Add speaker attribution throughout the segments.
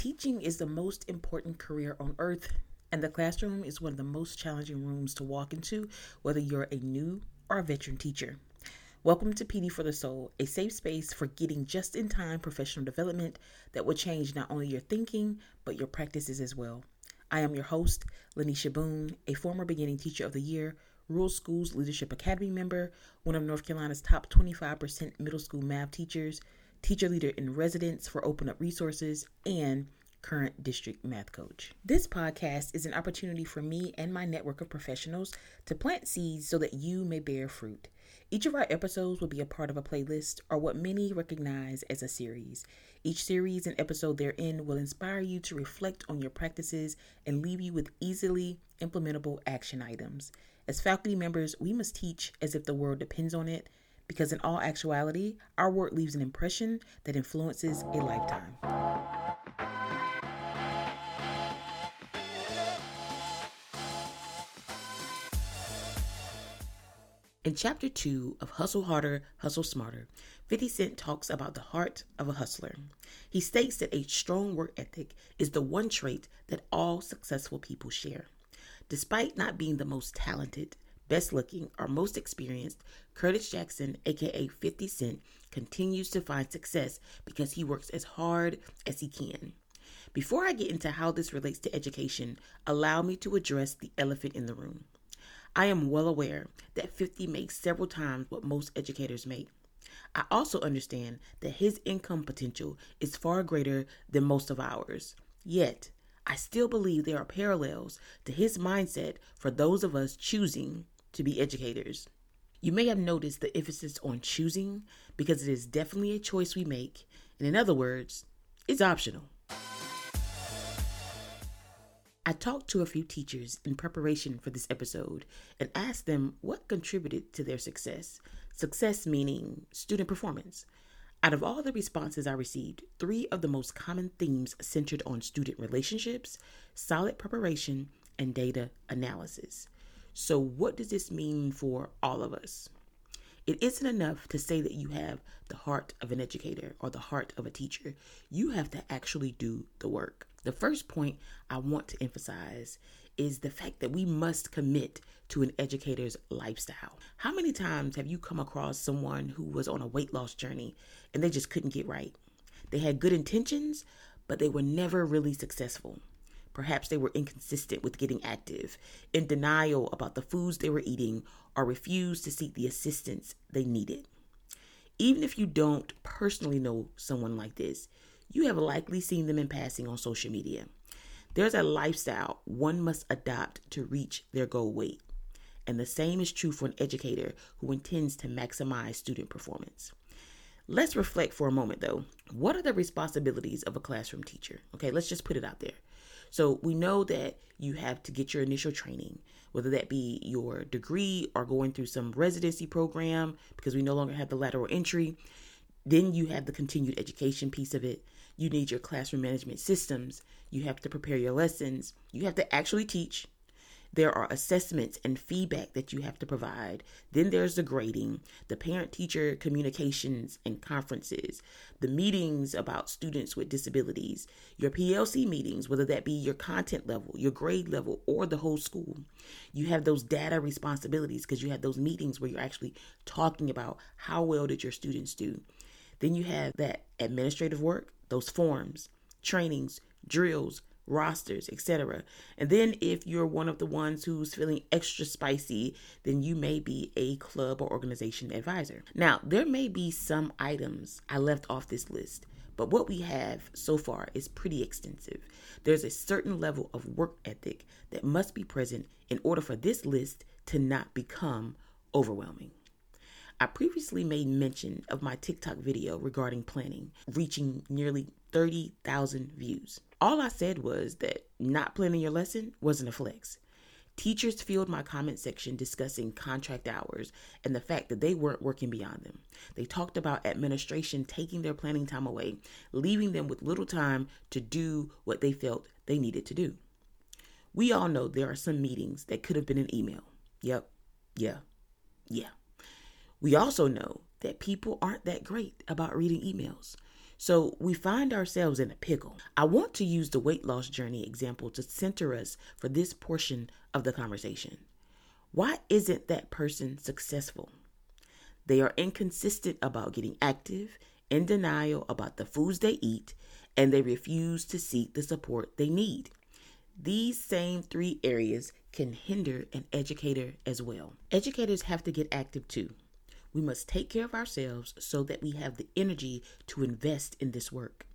Speaker 1: Teaching is the most important career on earth, and the classroom is one of the most challenging rooms to walk into, whether you're a new or a veteran teacher. Welcome to PD for the Soul, a safe space for getting just in time professional development that will change not only your thinking, but your practices as well. I am your host, Lanisha Boone, a former beginning teacher of the year, Rural Schools Leadership Academy member, one of North Carolina's top 25% middle school math teachers, teacher leader in residence for Open Up Resources, and current district math coach. This podcast is an opportunity for me and my network of professionals to plant seeds so that you may bear fruit. Each of our episodes will be a part of a playlist or what many recognize as a series. Each series and episode therein will inspire you to reflect on your practices and leave you with easily implementable action items. As faculty members, we must teach as if the world depends on it because in all actuality, our work leaves an impression that influences a lifetime. In chapter 2 of Hustle Harder, Hustle Smarter, 50 Cent talks about the heart of a hustler. He states that a strong work ethic is the one trait that all successful people share. Despite not being the most talented, best looking, or most experienced, Curtis Jackson, aka 50 Cent, continues to find success because he works as hard as he can. Before I get into how this relates to education, allow me to address the elephant in the room. I am well aware that 50 makes several times what most educators make. I also understand that his income potential is far greater than most of ours. Yet, I still believe there are parallels to his mindset for those of us choosing to be educators. You may have noticed the emphasis on choosing because it is definitely a choice we make, and in other words, it's optional. I talked to a few teachers in preparation for this episode and asked them what contributed to their success. Success meaning student performance. Out of all the responses I received, three of the most common themes centered on student relationships, solid preparation, and data analysis. So, what does this mean for all of us? It isn't enough to say that you have the heart of an educator or the heart of a teacher. You have to actually do the work. The first point I want to emphasize is the fact that we must commit to an educator's lifestyle. How many times have you come across someone who was on a weight loss journey and they just couldn't get right? They had good intentions, but they were never really successful. Perhaps they were inconsistent with getting active, in denial about the foods they were eating, or refused to seek the assistance they needed. Even if you don't personally know someone like this, you have likely seen them in passing on social media. There's a lifestyle one must adopt to reach their goal weight. And the same is true for an educator who intends to maximize student performance. Let's reflect for a moment though. What are the responsibilities of a classroom teacher? Okay, let's just put it out there. So we know that you have to get your initial training, whether that be your degree or going through some residency program because we no longer have the lateral entry. Then you have the continued education piece of it. You need your classroom management systems. You have to prepare your lessons. You have to actually teach. There are assessments and feedback that you have to provide. Then there's the grading, the parent teacher communications and conferences, the meetings about students with disabilities, your PLC meetings, whether that be your content level, your grade level, or the whole school. You have those data responsibilities because you have those meetings where you're actually talking about how well did your students do. Then you have that administrative work, those forms, trainings, drills, rosters, etc. And then if you're one of the ones who's feeling extra spicy, then you may be a club or organization advisor. Now, there may be some items I left off this list, but what we have so far is pretty extensive. There's a certain level of work ethic that must be present in order for this list to not become overwhelming. I previously made mention of my TikTok video regarding planning, reaching nearly 30,000 views. All I said was that not planning your lesson wasn't a flex. Teachers filled my comment section discussing contract hours and the fact that they weren't working beyond them. They talked about administration taking their planning time away, leaving them with little time to do what they felt they needed to do. We all know there are some meetings that could have been an email. Yep, yeah, yeah. We also know that people aren't that great about reading emails. So we find ourselves in a pickle. I want to use the weight loss journey example to center us for this portion of the conversation. Why isn't that person successful? They are inconsistent about getting active, in denial about the foods they eat, and they refuse to seek the support they need. These same three areas can hinder an educator as well. Educators have to get active too. We must take care of ourselves so that we have the energy to invest in this work.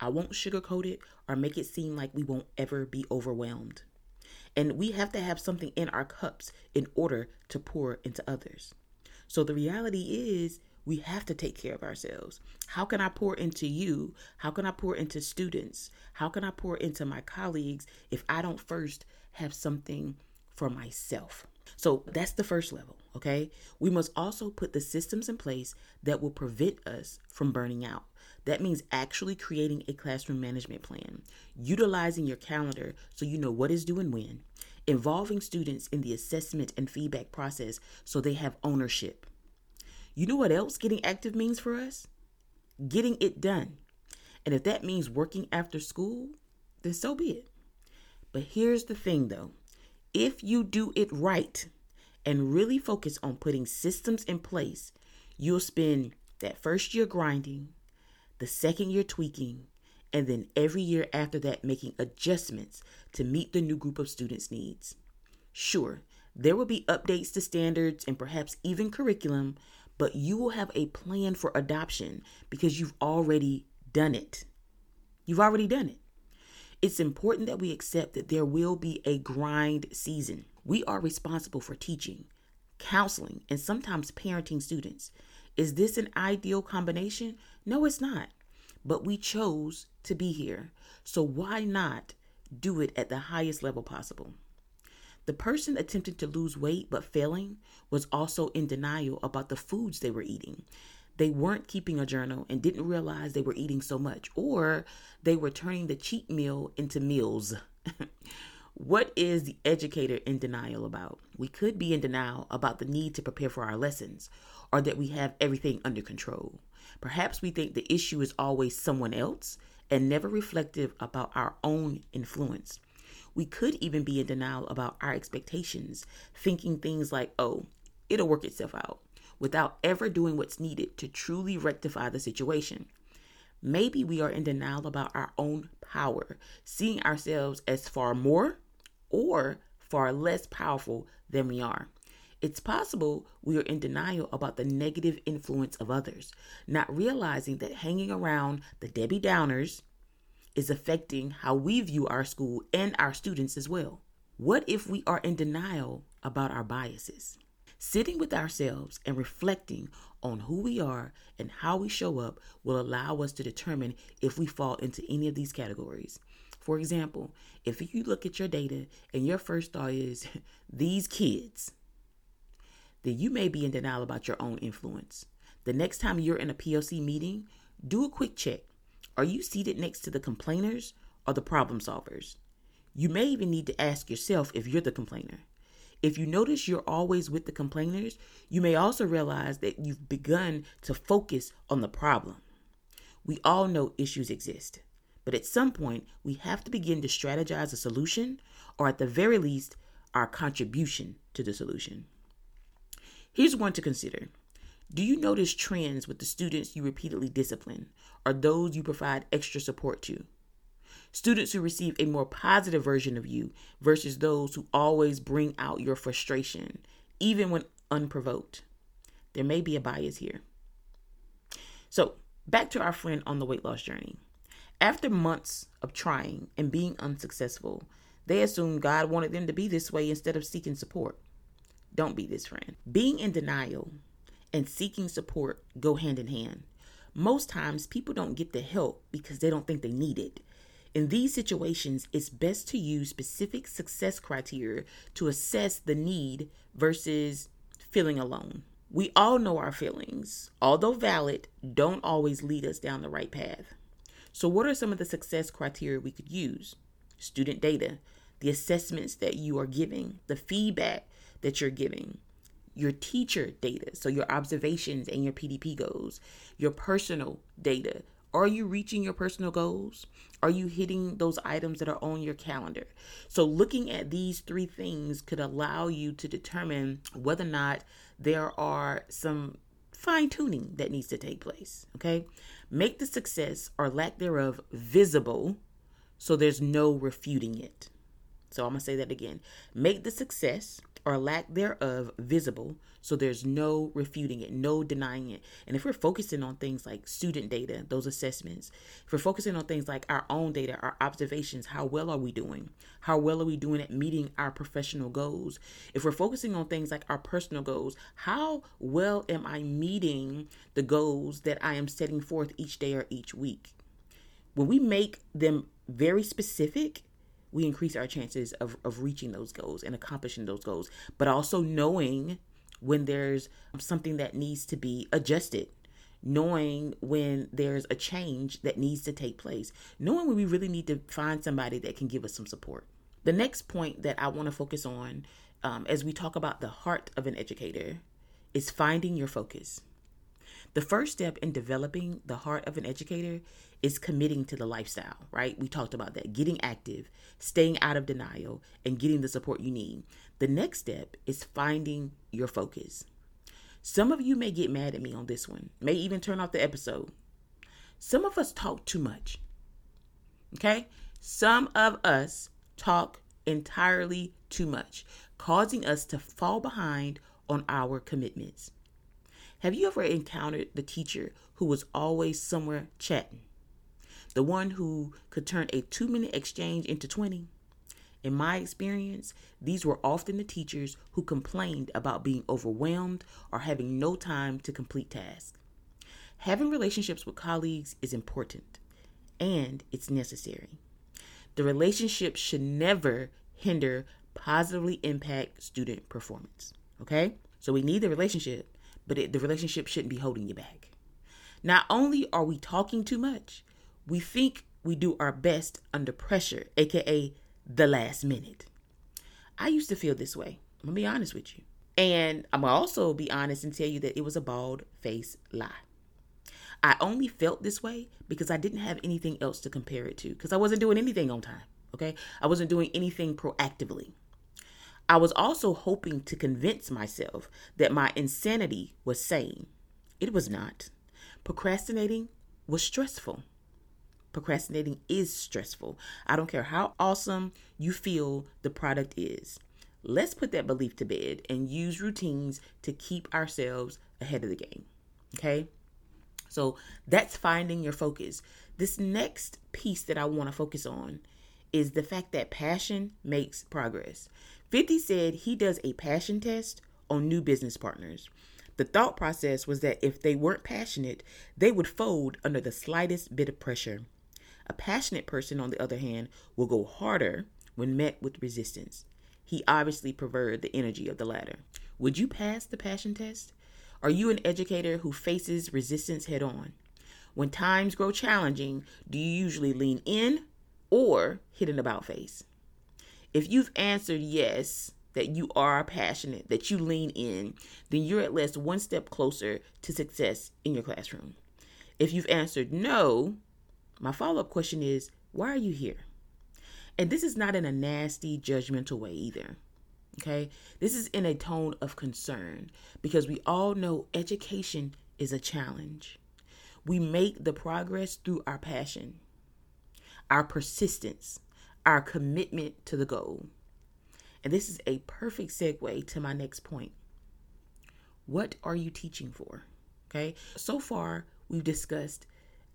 Speaker 1: I won't sugarcoat it or make it seem like we won't ever be overwhelmed. And we have to have something in our cups in order to pour into others. So the reality is, we have to take care of ourselves. How can I pour into you? How can I pour into students? How can I pour into my colleagues if I don't first have something for myself? So that's the first level, okay? We must also put the systems in place that will prevent us from burning out. That means actually creating a classroom management plan, utilizing your calendar so you know what is due and when, involving students in the assessment and feedback process so they have ownership. You know what else getting active means for us? Getting it done. And if that means working after school, then so be it. But here's the thing though if you do it right and really focus on putting systems in place, you'll spend that first year grinding, the second year tweaking, and then every year after that making adjustments to meet the new group of students' needs. Sure, there will be updates to standards and perhaps even curriculum, but you will have a plan for adoption because you've already done it. You've already done it. It's important that we accept that there will be a grind season. We are responsible for teaching, counseling, and sometimes parenting students. Is this an ideal combination? No, it's not. But we chose to be here. So why not do it at the highest level possible? The person attempting to lose weight but failing was also in denial about the foods they were eating they weren't keeping a journal and didn't realize they were eating so much, or they were turning the cheat meal into meals. what is the educator in denial about? We could be in denial about the need to prepare for our lessons or that we have everything under control. Perhaps we think the issue is always someone else and never reflective about our own influence. We could even be in denial about our expectations, thinking things like, oh, it'll work itself out without ever doing what's needed to truly rectify the situation. Maybe we are in denial about our own power, seeing ourselves as far more or far less powerful than we are. It's possible we are in denial about the negative influence of others, not realizing that hanging around the Debbie Downers is affecting how we view our school and our students as well. What if we are in denial about our biases? Sitting with ourselves and reflecting on who we are and how we show up will allow us to determine if we fall into any of these categories. For example, if you look at your data and your first thought is these kids, then you may be in denial about your own influence. The next time you're in a PLC meeting, do a quick check. Are you seated next to the complainers or the problem solvers? You may even need to ask yourself if you're the complainer. If you notice you're always with the complainers, you may also realize that you've begun to focus on the problem. We all know issues exist, but at some point, we have to begin to strategize a solution, or at the very least, our contribution to the solution. Here's one to consider Do you notice trends with the students you repeatedly discipline, or those you provide extra support to? Students who receive a more positive version of you versus those who always bring out your frustration, even when unprovoked. There may be a bias here. So, back to our friend on the weight loss journey. After months of trying and being unsuccessful, they assumed God wanted them to be this way instead of seeking support. Don't be this friend. Being in denial and seeking support go hand in hand. Most times, people don't get the help because they don't think they need it. In these situations, it's best to use specific success criteria to assess the need versus feeling alone. We all know our feelings, although valid, don't always lead us down the right path. So, what are some of the success criteria we could use? Student data, the assessments that you are giving, the feedback that you're giving, your teacher data, so your observations and your PDP goals, your personal data, Are you reaching your personal goals? Are you hitting those items that are on your calendar? So, looking at these three things could allow you to determine whether or not there are some fine tuning that needs to take place. Okay. Make the success or lack thereof visible so there's no refuting it. So I'm going to say that again. Make the success or lack thereof visible so there's no refuting it, no denying it. And if we're focusing on things like student data, those assessments, if we're focusing on things like our own data, our observations, how well are we doing? How well are we doing at meeting our professional goals? If we're focusing on things like our personal goals, how well am I meeting the goals that I am setting forth each day or each week? When we make them very specific, we increase our chances of, of reaching those goals and accomplishing those goals, but also knowing when there's something that needs to be adjusted, knowing when there's a change that needs to take place, knowing when we really need to find somebody that can give us some support. The next point that I want to focus on um, as we talk about the heart of an educator is finding your focus. The first step in developing the heart of an educator is committing to the lifestyle, right? We talked about that. Getting active, staying out of denial, and getting the support you need. The next step is finding your focus. Some of you may get mad at me on this one, may even turn off the episode. Some of us talk too much. Okay? Some of us talk entirely too much, causing us to fall behind on our commitments. Have you ever encountered the teacher who was always somewhere chatting? The one who could turn a two minute exchange into 20? In my experience, these were often the teachers who complained about being overwhelmed or having no time to complete tasks. Having relationships with colleagues is important and it's necessary. The relationship should never hinder positively impact student performance. Okay? So we need the relationship, but it, the relationship shouldn't be holding you back. Not only are we talking too much, we think we do our best under pressure, aka the last minute. I used to feel this way. I'm gonna be honest with you. And I'm gonna also be honest and tell you that it was a bald face lie. I only felt this way because I didn't have anything else to compare it to because I wasn't doing anything on time. Okay. I wasn't doing anything proactively. I was also hoping to convince myself that my insanity was sane. It was not. Procrastinating was stressful. Procrastinating is stressful. I don't care how awesome you feel the product is. Let's put that belief to bed and use routines to keep ourselves ahead of the game. Okay? So that's finding your focus. This next piece that I want to focus on is the fact that passion makes progress. 50 said he does a passion test on new business partners. The thought process was that if they weren't passionate, they would fold under the slightest bit of pressure. A passionate person, on the other hand, will go harder when met with resistance. He obviously preferred the energy of the latter. Would you pass the passion test? Are you an educator who faces resistance head on? When times grow challenging, do you usually lean in or hit an about face? If you've answered yes, that you are passionate, that you lean in, then you're at least one step closer to success in your classroom. If you've answered no, my follow up question is why are you here? And this is not in a nasty, judgmental way either. Okay? This is in a tone of concern because we all know education is a challenge. We make the progress through our passion, our persistence, our commitment to the goal. And this is a perfect segue to my next point. What are you teaching for? Okay? So far, we've discussed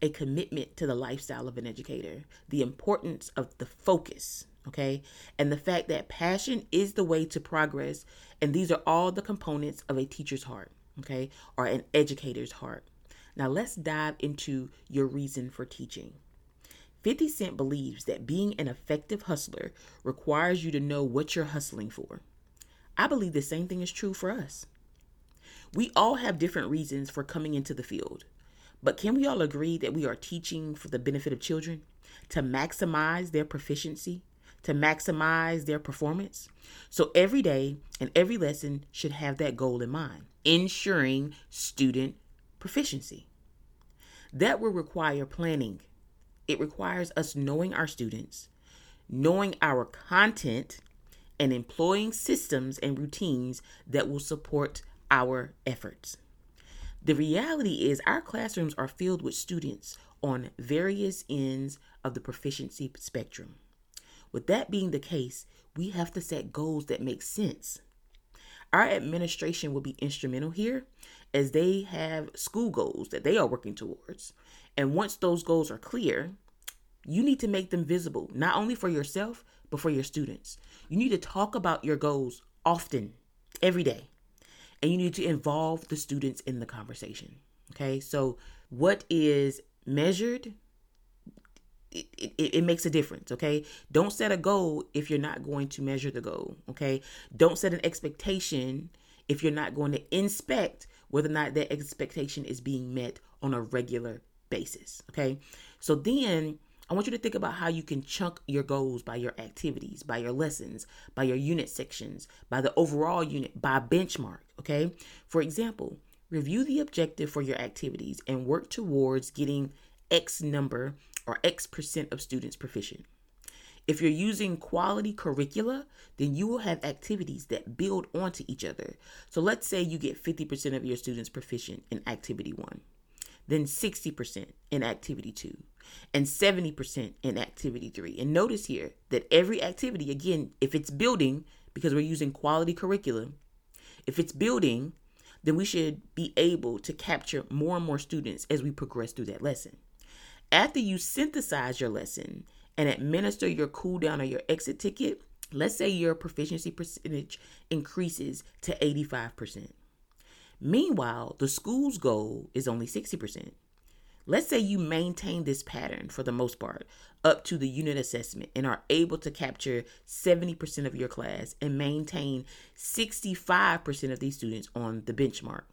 Speaker 1: a commitment to the lifestyle of an educator, the importance of the focus, okay? And the fact that passion is the way to progress. And these are all the components of a teacher's heart, okay? Or an educator's heart. Now let's dive into your reason for teaching. 50 Cent believes that being an effective hustler requires you to know what you're hustling for. I believe the same thing is true for us. We all have different reasons for coming into the field. But can we all agree that we are teaching for the benefit of children to maximize their proficiency, to maximize their performance? So every day and every lesson should have that goal in mind, ensuring student proficiency. That will require planning. It requires us knowing our students, knowing our content, and employing systems and routines that will support our efforts. The reality is, our classrooms are filled with students on various ends of the proficiency spectrum. With that being the case, we have to set goals that make sense. Our administration will be instrumental here as they have school goals that they are working towards. And once those goals are clear, you need to make them visible, not only for yourself, but for your students. You need to talk about your goals often, every day, and you need to involve the students in the conversation. Okay, so what is measured it, it, it, makes a difference okay? Don't set a goal if you're not going to measure the goal okay? Don't set an expectation if you're not going to inspect whether or not that expectation is being met on a regular basis okay? So then I want you to think about how you can chunk your goals by your activities, by your lessons, by your unit sections, by the overall unit, by benchmark. Okay. For example, review the objective for your activities and work towards getting X number or X percent of students proficient. If you're using quality curricula, then you will have activities that build onto each other. So let's say you get 50% of your students proficient in activity one, then 60% in activity two, and 70% in activity three. And notice here that every activity, again, if it's building, because we're using quality curriculum, if it's building, then we should be able to capture more and more students as we progress through that lesson. After you synthesize your lesson and administer your cool down or your exit ticket, let's say your proficiency percentage increases to 85%. Meanwhile, the school's goal is only 60%. Let's say you maintain this pattern for the most part up to the unit assessment and are able to capture 70% of your class and maintain 65% of these students on the benchmark.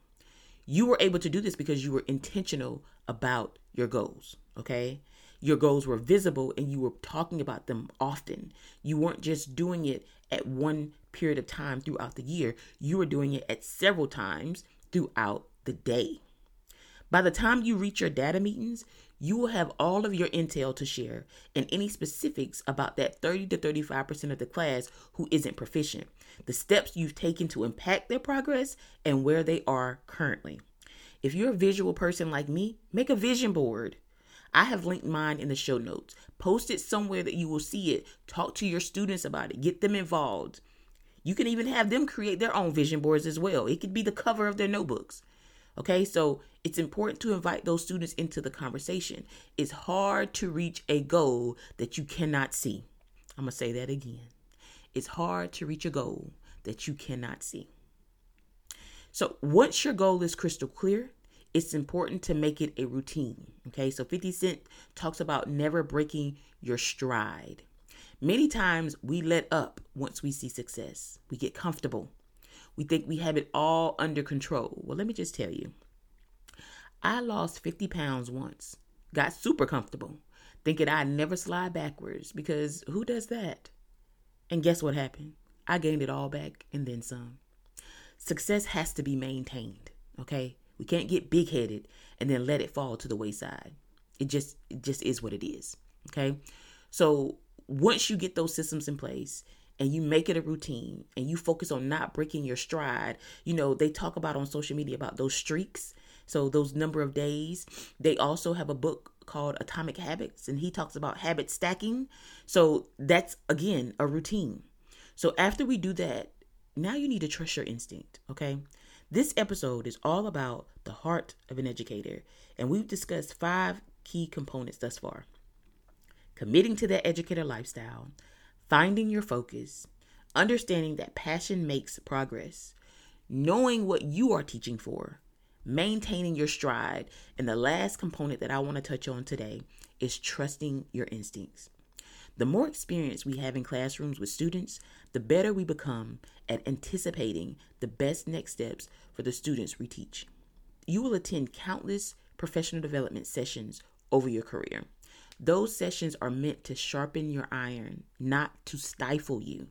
Speaker 1: You were able to do this because you were intentional about your goals, okay? Your goals were visible and you were talking about them often. You weren't just doing it at one period of time throughout the year, you were doing it at several times throughout the day. By the time you reach your data meetings, you will have all of your intel to share and any specifics about that 30 to 35% of the class who isn't proficient, the steps you've taken to impact their progress, and where they are currently. If you're a visual person like me, make a vision board. I have linked mine in the show notes. Post it somewhere that you will see it. Talk to your students about it. Get them involved. You can even have them create their own vision boards as well. It could be the cover of their notebooks. Okay, so it's important to invite those students into the conversation. It's hard to reach a goal that you cannot see. I'm going to say that again. It's hard to reach a goal that you cannot see. So, once your goal is crystal clear, it's important to make it a routine. Okay, so 50 Cent talks about never breaking your stride. Many times we let up once we see success, we get comfortable we think we have it all under control. Well, let me just tell you I lost 50 pounds once, got super comfortable, thinking I'd never slide backwards because who does that? And guess what happened? I gained it all back and then some. Success has to be maintained, okay? We can't get big headed and then let it fall to the wayside. It just it just is what it is. Okay. So once you get those systems in place and you make it a routine and you focus on not breaking your stride, you know, they talk about on social media about those streaks. So, those number of days. They also have a book called Atomic Habits, and he talks about habit stacking. So, that's again a routine. So, after we do that, now you need to trust your instinct, okay? This episode is all about the heart of an educator, and we've discussed five key components thus far committing to that educator lifestyle, finding your focus, understanding that passion makes progress, knowing what you are teaching for, maintaining your stride, and the last component that I want to touch on today is trusting your instincts. The more experience we have in classrooms with students, the better we become at anticipating the best next steps for the students we teach. You will attend countless professional development sessions over your career. Those sessions are meant to sharpen your iron, not to stifle you.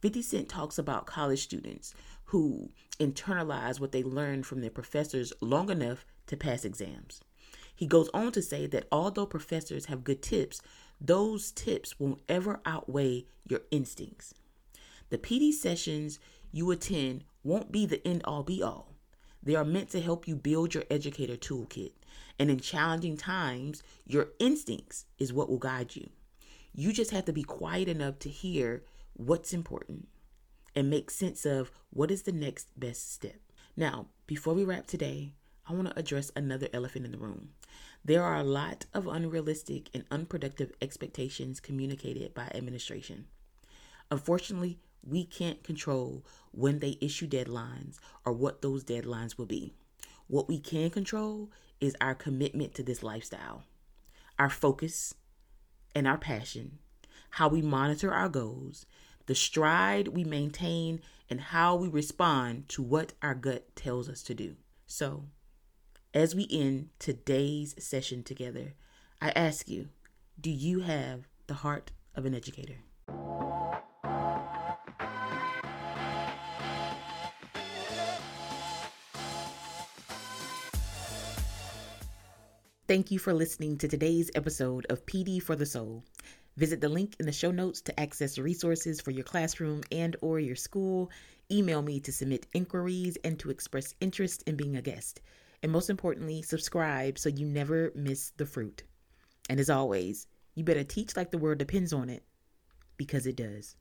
Speaker 1: 50 Cent talks about college students who internalize what they learned from their professors long enough to pass exams. He goes on to say that although professors have good tips, those tips won't ever outweigh your instincts. The PD sessions you attend won't be the end all be all. They are meant to help you build your educator toolkit. And in challenging times, your instincts is what will guide you. You just have to be quiet enough to hear what's important and make sense of what is the next best step. Now, before we wrap today, I want to address another elephant in the room. There are a lot of unrealistic and unproductive expectations communicated by administration. Unfortunately, we can't control when they issue deadlines or what those deadlines will be. What we can control is our commitment to this lifestyle, our focus and our passion, how we monitor our goals, the stride we maintain, and how we respond to what our gut tells us to do. So, as we end today's session together, I ask you do you have the heart of an educator? Thank you for listening to today's episode of PD for the Soul. Visit the link in the show notes to access resources for your classroom and or your school. Email me to submit inquiries and to express interest in being a guest. And most importantly, subscribe so you never miss the fruit. And as always, you better teach like the world depends on it because it does.